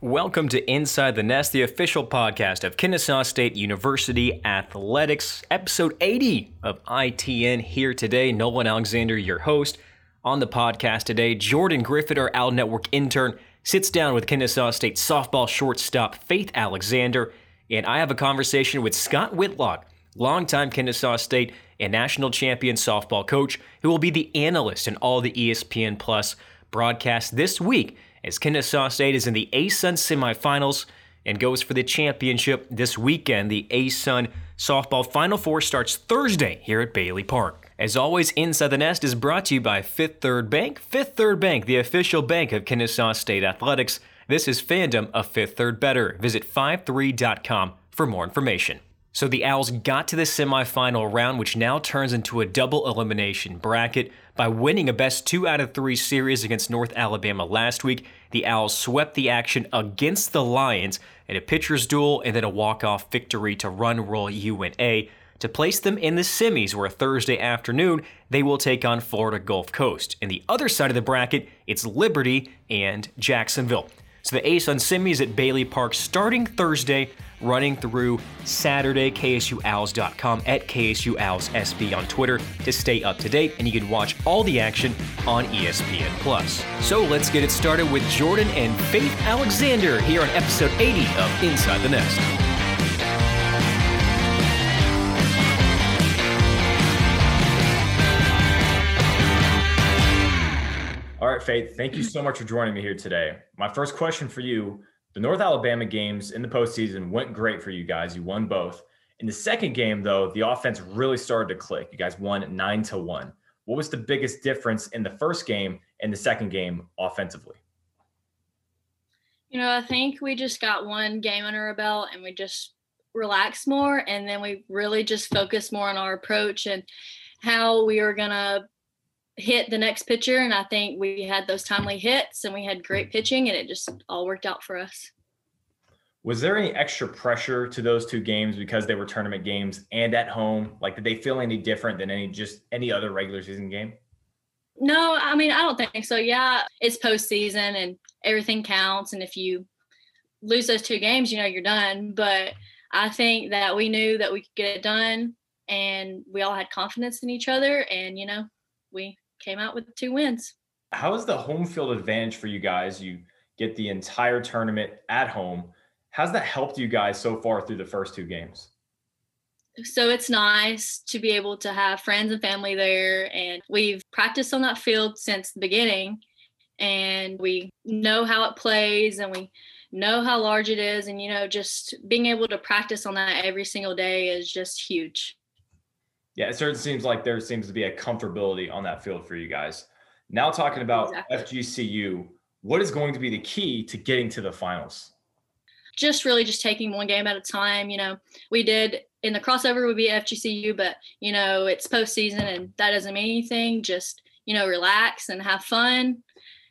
Welcome to Inside the Nest, the official podcast of Kennesaw State University Athletics, episode 80 of ITN. Here today, Nolan Alexander, your host. On the podcast today, Jordan Griffith, our Owl Network intern, sits down with Kennesaw State softball shortstop Faith Alexander, and I have a conversation with Scott Whitlock, longtime Kennesaw State and national champion softball coach, who will be the analyst in all the ESPN Plus broadcasts this week as Kennesaw State is in the ASUN semifinals and goes for the championship this weekend. The ASUN softball Final Four starts Thursday here at Bailey Park. As always, Inside the Nest is brought to you by Fifth Third Bank. Fifth Third Bank, the official bank of Kennesaw State Athletics. This is fandom of Fifth Third Better. Visit 53.com for more information. So the Owls got to the semifinal round, which now turns into a double elimination bracket. By winning a best two out of three series against North Alabama last week, the Owls swept the action against the Lions in a pitcher's duel and then a walk-off victory to run rule UNA to place them in the semis, where Thursday afternoon they will take on Florida Gulf Coast. In the other side of the bracket, it's Liberty and Jacksonville. So the ASUN semis at Bailey Park starting Thursday running through Saturday, KSUOwls.com at KSUOwlsSB on Twitter to stay up to date, and you can watch all the action on ESPN Plus. So let's get it started with Jordan and Faith Alexander here on episode 80 of Inside the Nest. Right, Faith, thank you so much for joining me here today. My first question for you the North Alabama games in the postseason went great for you guys. You won both. In the second game, though, the offense really started to click. You guys won nine to one. What was the biggest difference in the first game and the second game offensively? You know, I think we just got one game under our belt and we just relaxed more. And then we really just focused more on our approach and how we are going to hit the next pitcher and I think we had those timely hits and we had great mm. pitching and it just all worked out for us. Was there any extra pressure to those two games because they were tournament games and at home? Like did they feel any different than any just any other regular season game? No, I mean I don't think so. Yeah, it's postseason and everything counts and if you lose those two games, you know you're done. But I think that we knew that we could get it done and we all had confidence in each other and you know we came out with two wins. How is the home field advantage for you guys? You get the entire tournament at home. How's that helped you guys so far through the first two games? So it's nice to be able to have friends and family there. And we've practiced on that field since the beginning. And we know how it plays and we know how large it is. And, you know, just being able to practice on that every single day is just huge yeah, it certainly seems like there seems to be a comfortability on that field for you guys. Now talking about exactly. FGCU, what is going to be the key to getting to the finals? Just really just taking one game at a time. You know, we did in the crossover would be FGCU, but you know, it's postseason and that doesn't mean anything. Just, you know, relax and have fun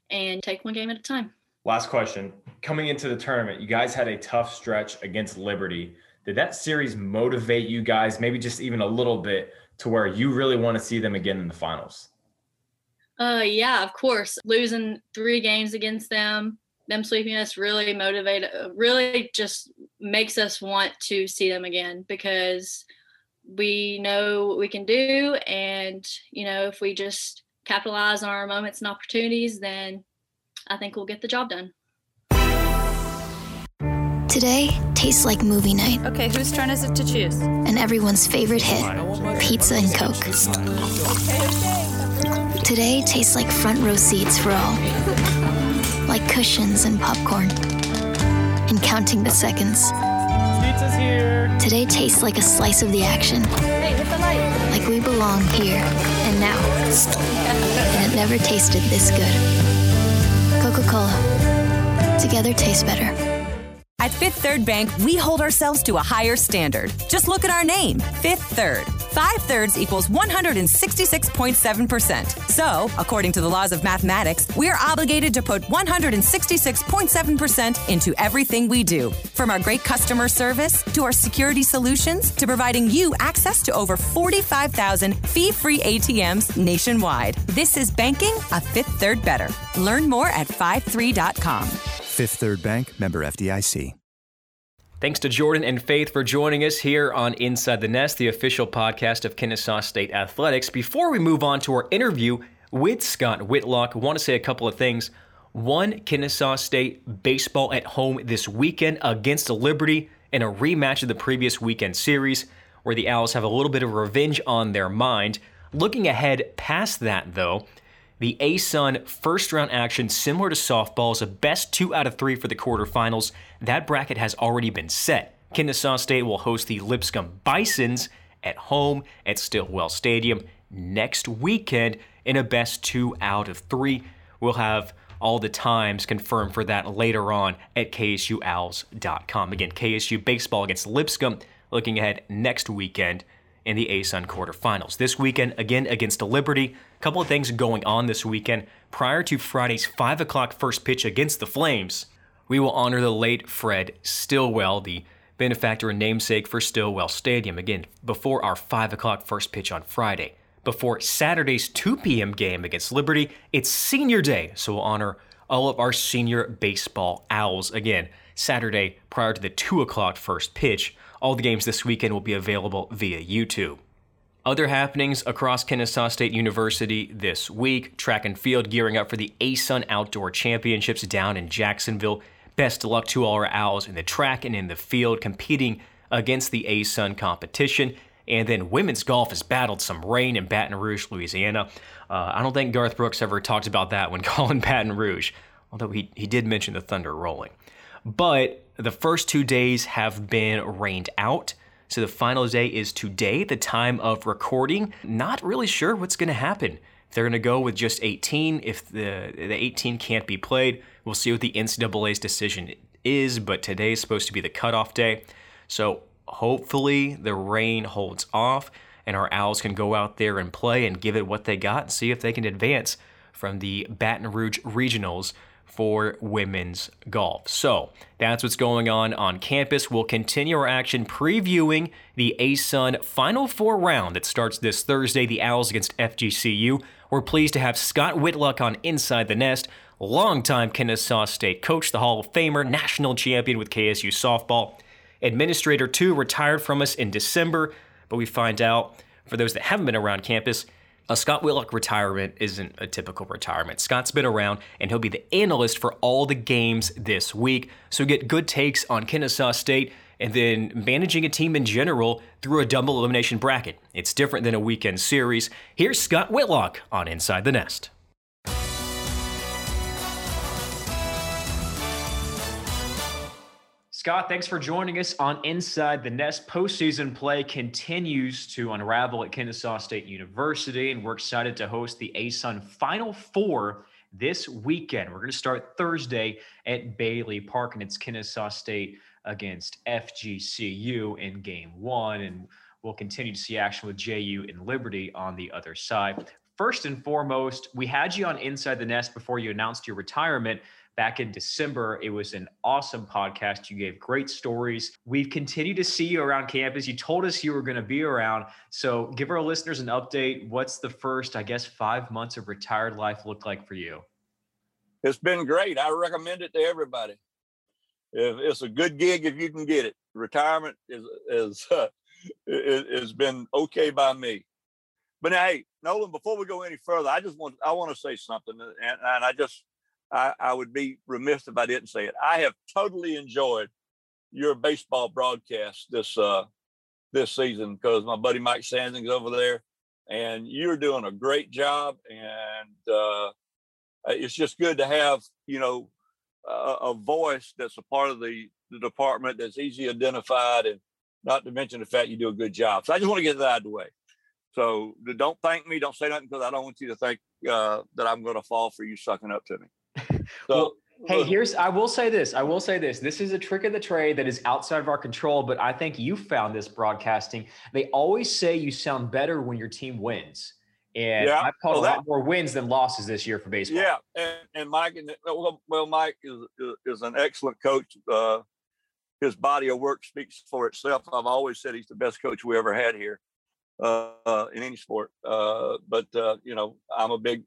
and take one game at a time. Last question. Coming into the tournament, you guys had a tough stretch against Liberty did that series motivate you guys maybe just even a little bit to where you really want to see them again in the finals? Uh yeah of course. Losing three games against them them sweeping us really motivated uh, really just makes us want to see them again because we know what we can do and you know if we just capitalize on our moments and opportunities then i think we'll get the job done. Today tastes like movie night. Okay, whose turn is it to choose? And everyone's favorite hit, pizza and Coke. Today tastes like front row seats for all. Like cushions and popcorn. And counting the seconds. Pizza's here. Today tastes like a slice of the action. Hey, hit the light. Like we belong here and now. and it never tasted this good. Coca-Cola. Together tastes better. At Fifth Third Bank, we hold ourselves to a higher standard. Just look at our name, Fifth Third. Five thirds equals 166.7%. So, according to the laws of mathematics, we are obligated to put 166.7% into everything we do. From our great customer service to our security solutions to providing you access to over 45,000 fee free ATMs nationwide. This is banking a fifth third better. Learn more at 53.com. Fifth Third Bank, member FDIC. Thanks to Jordan and Faith for joining us here on Inside the Nest, the official podcast of Kennesaw State Athletics. Before we move on to our interview with Scott Whitlock, I want to say a couple of things. One, Kennesaw State baseball at home this weekend against Liberty in a rematch of the previous weekend series, where the Owls have a little bit of revenge on their mind. Looking ahead past that, though, the ASUN first round action, similar to softball, is a best two out of three for the quarterfinals. That bracket has already been set. Kennesaw State will host the Lipscomb Bisons at home at Stillwell Stadium next weekend in a best two out of three. We'll have all the times confirmed for that later on at KSUOwls.com. Again, KSU baseball against Lipscomb looking ahead next weekend in the ASUN quarterfinals. This weekend, again against the Liberty. A couple of things going on this weekend. Prior to Friday's 5 o'clock first pitch against the Flames, we will honor the late Fred Stillwell, the benefactor and namesake for Stillwell Stadium. Again, before our 5 o'clock first pitch on Friday. Before Saturday's 2 p.m. game against Liberty, it's senior day, so we'll honor all of our senior baseball owls again Saturday prior to the 2 o'clock first pitch. All the games this weekend will be available via YouTube. Other happenings across Kennesaw State University this week track and field gearing up for the ASUN Outdoor Championships down in Jacksonville. Best of luck to all our Owls in the track and in the field competing against the ASUN competition. And then women's golf has battled some rain in Baton Rouge, Louisiana. Uh, I don't think Garth Brooks ever talked about that when calling Baton Rouge, although he, he did mention the thunder rolling. But the first two days have been rained out. So the final day is today, the time of recording. Not really sure what's going to happen. They're going to go with just 18, if the, the 18 can't be played, we'll see what the NCAA's decision is. But today is supposed to be the cutoff day. So hopefully the rain holds off and our Owls can go out there and play and give it what they got and see if they can advance from the Baton Rouge Regionals for women's golf. So that's what's going on on campus. We'll continue our action previewing the ASUN Final Four round that starts this Thursday, the Owls against FGCU. We're pleased to have Scott Whitlock on Inside the Nest, longtime Kennesaw State coach, the Hall of Famer, national champion with KSU softball. Administrator, too, retired from us in December, but we find out, for those that haven't been around campus, a Scott Whitlock retirement isn't a typical retirement. Scott's been around and he'll be the analyst for all the games this week. So get good takes on Kennesaw State and then managing a team in general through a double elimination bracket. It's different than a weekend series. Here's Scott Whitlock on Inside the Nest. Scott, thanks for joining us on Inside the Nest. Postseason play continues to unravel at Kennesaw State University, and we're excited to host the ASUN Final Four this weekend. We're going to start Thursday at Bailey Park, and it's Kennesaw State against FGCU in game one. And we'll continue to see action with JU and Liberty on the other side. First and foremost, we had you on Inside the Nest before you announced your retirement back in December. It was an awesome podcast. You gave great stories. We've continued to see you around campus. You told us you were going to be around. So give our listeners an update. What's the first, I guess, five months of retired life look like for you? It's been great. I recommend it to everybody. It's a good gig if you can get it. Retirement is is uh, has been okay by me. But now, hey, Nolan, before we go any further, I just want I want to say something, and, and I just I, I would be remiss if I didn't say it. I have totally enjoyed your baseball broadcast this uh, this season because my buddy Mike Sansing's over there, and you're doing a great job. And uh, it's just good to have you know a, a, voice that's a part of the the department that's easy identified, and not to mention the fact you do a good job. So I just want to get that out of the way. So don't thank me. Don't say nothing because I don't want you to think uh, that I'm going to fall for you sucking up to me. So, well, hey, here's I will say this. I will say this. This is a trick of the trade that is outside of our control, but I think you found this broadcasting. They always say you sound better when your team wins. And yeah. I've called well, a lot more wins than losses this year for baseball. Yeah, and, and Mike, and well, well, Mike is is an excellent coach. Uh, his body of work speaks for itself. I've always said he's the best coach we ever had here uh, in any sport. Uh, but uh, you know, I'm a big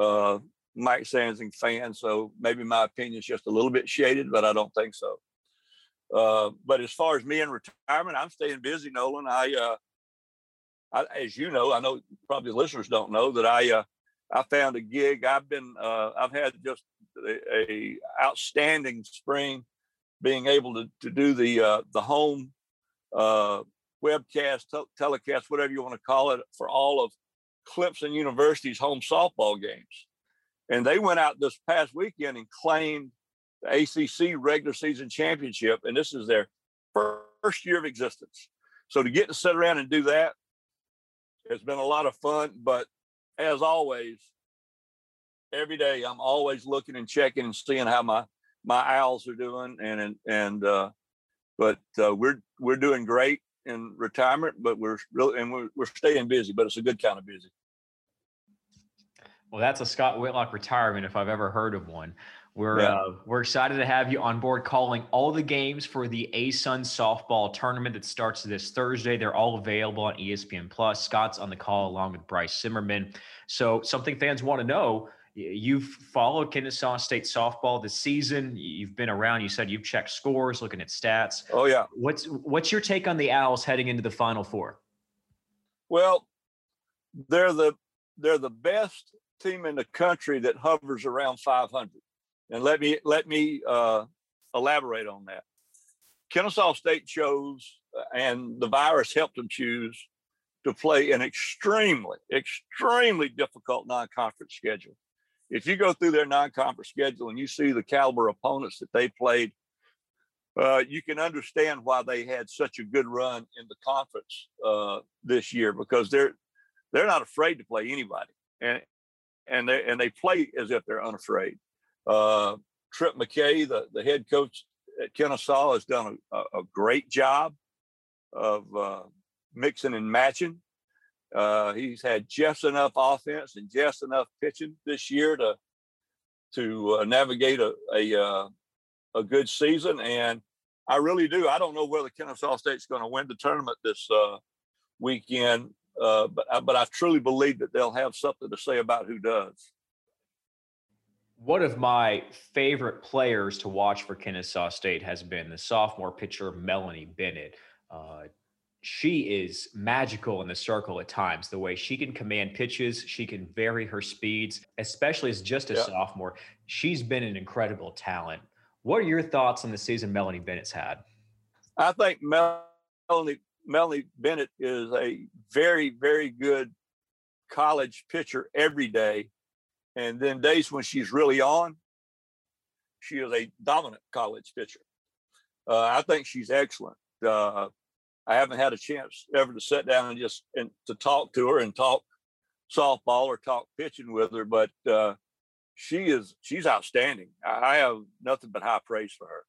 uh, Mike Sansing fan, so maybe my opinion is just a little bit shaded, but I don't think so. Uh, but as far as me in retirement, I'm staying busy, Nolan. I, uh, I, as you know, I know probably listeners don't know that I, uh, I found a gig. I've been, uh, I've had just a, a, outstanding spring, being able to to do the uh, the home uh, webcast, te- telecast, whatever you want to call it, for all of Clemson University's home softball games. And they went out this past weekend and claimed the ACC regular season championship, and this is their first year of existence. So to get to sit around and do that, it's been a lot of fun. But as always, every day I'm always looking and checking and seeing how my my owls are doing, and and uh, but uh, we're we're doing great in retirement, but we're really and we're, we're staying busy, but it's a good kind of busy. Well, that's a Scott Whitlock retirement if I've ever heard of one. We're yeah. uh, we're excited to have you on board calling all the games for the ASUN softball tournament that starts this Thursday. They're all available on ESPN Plus. Scott's on the call along with Bryce Zimmerman. So something fans want to know. You've followed Kennesaw State softball this season. You've been around. You said you've checked scores, looking at stats. Oh yeah. What's what's your take on the Owls heading into the Final Four? Well, they're the they're the best team in the country that hovers around 500. And let me let me uh, elaborate on that. Kennesaw State chose, uh, and the virus helped them choose to play an extremely, extremely difficult non-conference schedule. If you go through their non-conference schedule and you see the caliber opponents that they played, uh, you can understand why they had such a good run in the conference uh, this year because they're they're not afraid to play anybody, and and they and they play as if they're unafraid. Uh, Tripp MacKay, the, the head coach at Kennesaw, has done a, a great job of uh, mixing and matching. Uh, he's had just enough offense and just enough pitching this year to to uh, navigate a a, uh, a good season. And I really do. I don't know whether Kennesaw State's going to win the tournament this uh, weekend, uh, but but I truly believe that they'll have something to say about who does one of my favorite players to watch for Kennesaw State has been the sophomore pitcher Melanie Bennett. Uh, she is magical in the circle at times. The way she can command pitches, she can vary her speeds, especially as just a yeah. sophomore. She's been an incredible talent. What are your thoughts on the season Melanie Bennett's had? I think Melanie Melanie Bennett is a very, very good college pitcher every day and then days when she's really on, she is a dominant college pitcher. Uh, I think she's excellent. Uh, I haven't had a chance ever to sit down and just and to talk to her and talk softball or talk pitching with her, but uh, she is she's outstanding. I have nothing but high praise for her.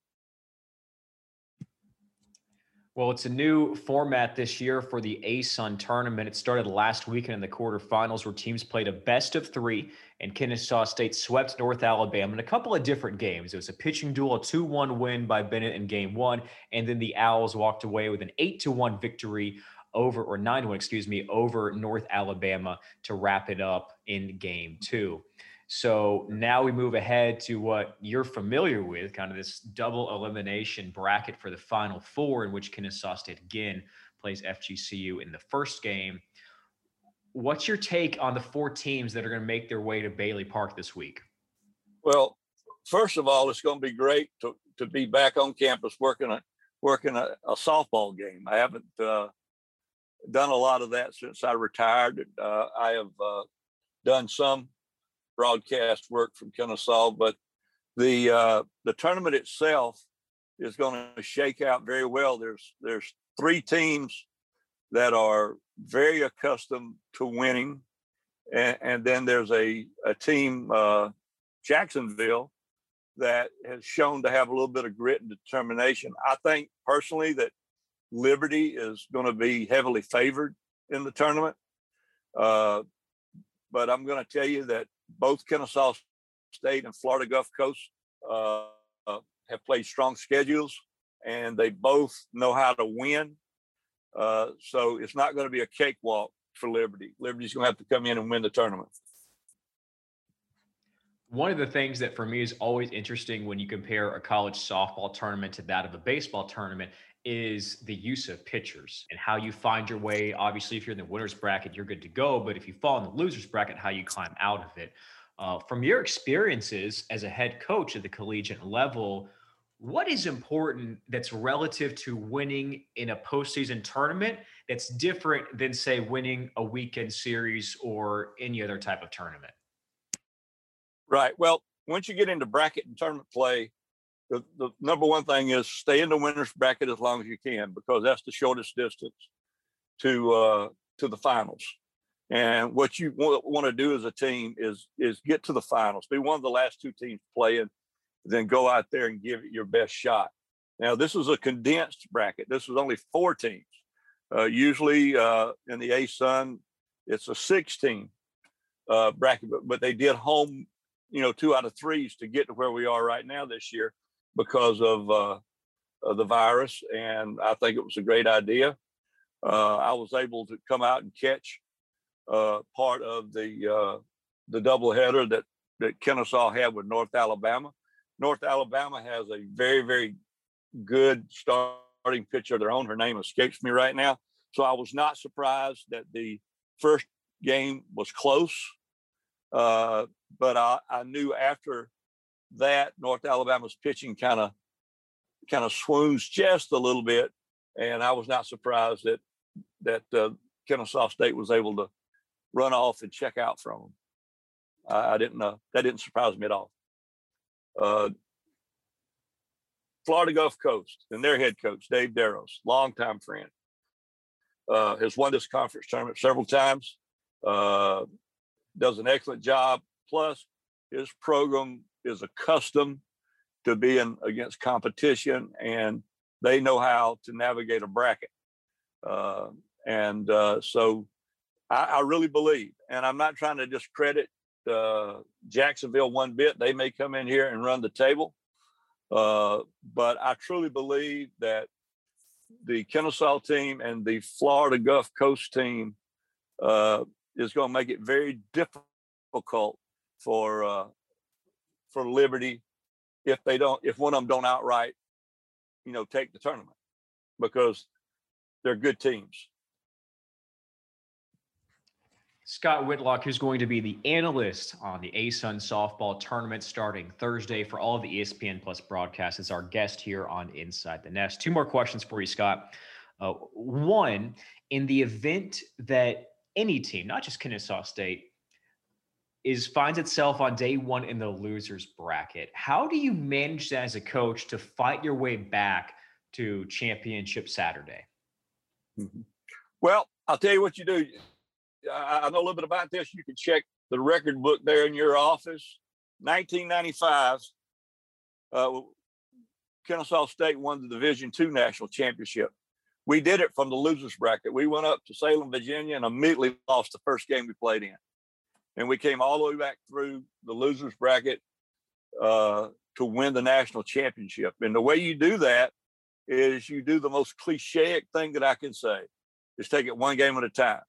Well, it's a new format this year for the ASUN tournament. It started last weekend in the quarterfinals where teams played a best of three, and Kennesaw State swept North Alabama in a couple of different games. It was a pitching duel, a 2 1 win by Bennett in game one, and then the Owls walked away with an 8 to 1 victory over, or 9 1, excuse me, over North Alabama to wrap it up in game two. So now we move ahead to what you're familiar with, kind of this double elimination bracket for the final four, in which Kennesaw State again plays FGCU in the first game. What's your take on the four teams that are going to make their way to Bailey Park this week? Well, first of all, it's going to be great to, to be back on campus working a working a, a softball game. I haven't uh, done a lot of that since I retired. Uh, I have uh, done some broadcast work from Kennesaw, but the uh, the tournament itself is going to shake out very well. There's there's three teams that are very accustomed to winning, and, and then there's a a team uh, Jacksonville that has shown to have a little bit of grit and determination. I think personally that Liberty is going to be heavily favored in the tournament. Uh, but I'm going to tell you that both Kennesaw State and Florida Gulf Coast uh, uh, have played strong schedules, and they both know how to win. Uh, so it's not going to be a cakewalk for Liberty. Liberty's going to have to come in and win the tournament. One of the things that for me is always interesting when you compare a college softball tournament to that of a baseball tournament is the use of pitchers and how you find your way. Obviously, if you're in the winner's bracket, you're good to go. But if you fall in the loser's bracket, how you climb out of it. Uh, from your experiences as a head coach at the collegiate level, what is important that's relative to winning in a postseason tournament that's different than, say, winning a weekend series or any other type of tournament? Right. Well, once you get into bracket and tournament play, the, the number one thing is stay in the winner's bracket as long as you can because that's the shortest distance to uh, to the finals. And what you want, want to do as a team is is get to the finals, be one of the last two teams playing, then go out there and give it your best shot. Now, this was a condensed bracket. This was only four teams. Uh, usually uh, in the ASUN, it's a 16 uh, bracket, but, but they did home, you know, two out of threes to get to where we are right now this year because of, uh, the virus. And I think it was a great idea. Uh, I was able to come out and catch uh, part of the uh, the doubleheader that that Kennesaw had with North Alabama. North Alabama has a very very good starting pitcher of their own. Her name escapes me right now. So I was not surprised that the first game was close, uh, but I, I knew after that North Alabama's pitching kind of kind of swoons just a little bit, and I was not surprised that that uh, Kennesaw State was able to run off and check out from them. I, I didn't know that didn't surprise me at all. Uh, Florida Gulf Coast and their head coach Dave Deiros, longtime friend, uh, has won this conference tournament several times. Uh, does an excellent job. Plus, his program is accustomed to being against competition, and they know how to navigate a bracket. Uh, and uh, so, I, I, really believe, and I'm not trying to discredit uh, Jacksonville one bit. They may come in here and run the table, uh, but I truly believe that the Kennesaw team and the Florida Gulf Coast team uh, is going to make it very difficult for uh, for Liberty if they don't if one of them don't outright, you know, take the tournament because they're good teams. Scott Whitlock, who's going to be the analyst on the ASUN softball tournament starting Thursday for all of the ESPN Plus broadcasts, is our guest here on Inside the Nest. Two more questions for you, Scott. Uh, one, in the event that any team, not just Kennesaw State, is finds itself on day one in the losers bracket, how do you manage that as a coach to fight your way back to championship Saturday? Mm-hmm. Well, I'll tell you what you do I know a little bit about this. You can check the record book there in your office. 1995, uh, Kennesaw State won the Division two national championship. We did it from the losers bracket. We went up to Salem, Virginia, and immediately lost the first game we played in. And we came all the way back through the losers bracket uh, to win the national championship. And the way you do that is you do the most clichéic thing that I can say is take it one game at a time.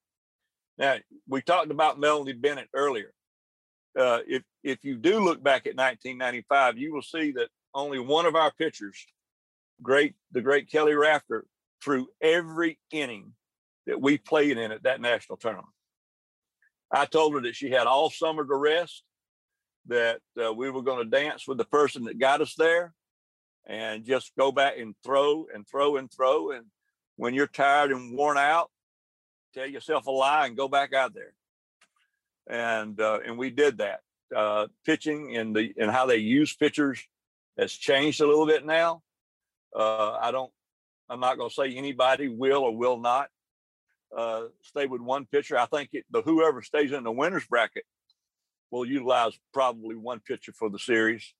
Now, we talked about Melanie Bennett earlier. Uh, if if you do look back at 1995, you will see that only one of our pitchers, great the great Kelly Rafter, threw every inning that we played in at that national tournament. I told her that she had all summer to rest, that uh, we were going to dance with the person that got us there, and just go back and throw and throw and throw. And when you're tired and worn out, tell yourself a lie and go back out there. And uh, and we did that. Uh, pitching and the and how they use pitchers has changed a little bit now. Uh, I don't. I'm not going to say anybody will or will not uh, stay with one pitcher. I think it, the whoever stays in the winners bracket will utilize probably one pitcher for the series.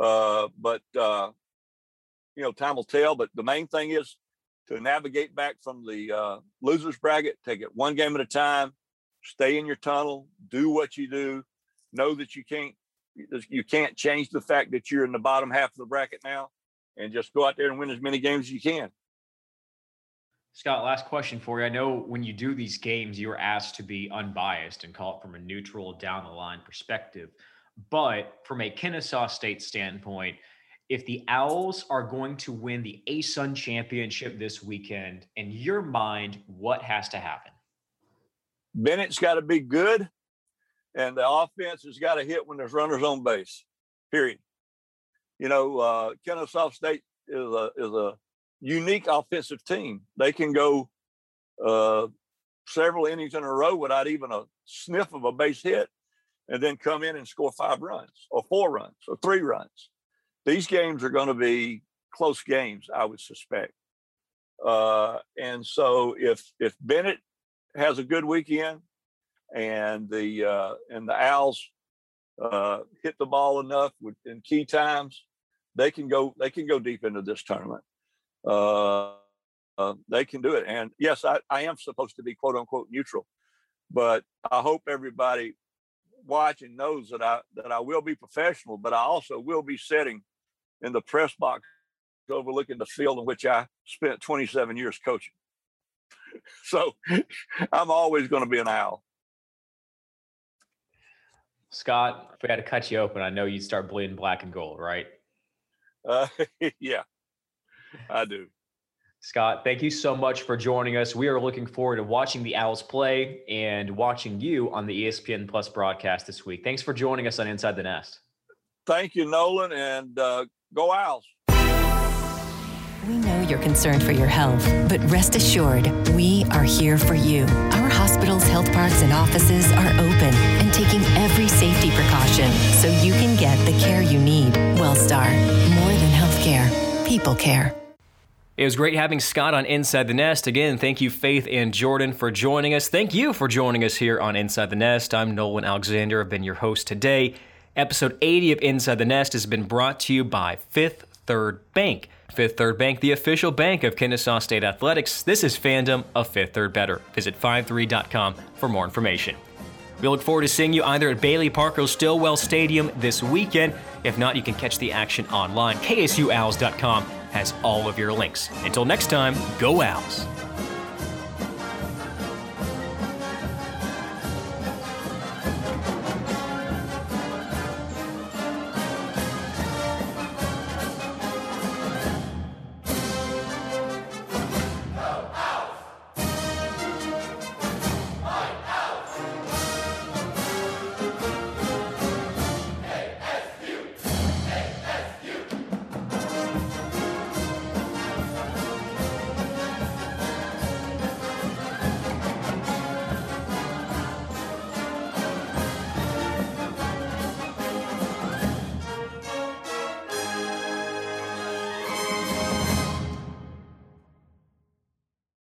Uh, but uh, you know, time will tell. But the main thing is to navigate back from the uh, losers bracket. Take it one game at a time. Stay in your tunnel. Do what you do. Know that you can't you can't change the fact that you're in the bottom half of the bracket now, and just go out there and win as many games as you can. Scott, last question for you. I know when you do these games, you're asked to be unbiased and call it from a neutral, down the line perspective. But from a Kennesaw State standpoint, if the Owls are going to win the ASUN championship this weekend, in your mind, what has to happen? Bennett's got to be good, and the offense has got to hit when there's runners on base. Period. You know, uh, Kennesaw State is a is a unique offensive team. They can go uh, several innings in a row without even a sniff of a base hit, and then come in and score five runs or four runs or three runs. These games are going to be close games, I would suspect. Uh, and so if if Bennett has a good weekend and the uh, and the Owls uh, hit the ball enough with, in key times, they can go they can go deep into this tournament. Uh, uh, they can do it. And yes, I, I am supposed to be quote unquote neutral, but I hope everybody watching knows that I that I will be professional, but I also will be sitting in the press box overlooking the field in which I spent 27 years coaching. So I'm always going to be an owl. Scott, if we had to cut you open, I know you'd start bleeding black and gold, right? Uh, yeah, I do. Scott, thank you so much for joining us. We are looking forward to watching the Owls play and watching you on the ESPN Plus broadcast this week. Thanks for joining us on Inside the Nest. Thank you, Nolan, and uh, go Owls. We know you're concerned for your health, but rest assured, we are here for you. Our hospitals, health parks, and offices are open and taking every safety precaution so you can get the care you need. Wellstar, more than healthcare, people care. It was great having Scott on Inside the Nest. Again, thank you, Faith and Jordan, for joining us. Thank you for joining us here on Inside the Nest. I'm Nolan Alexander. I've been your host today. Episode 80 of Inside the Nest has been brought to you by Fifth Third Bank. Fifth Third Bank, the official bank of Kennesaw State Athletics. This is fandom of Fifth Third Better. Visit 53.com for more information. We look forward to seeing you either at Bailey Park or Stillwell Stadium this weekend. If not, you can catch the action online. KSUOwls.com has all of your links. Until next time, go Owls.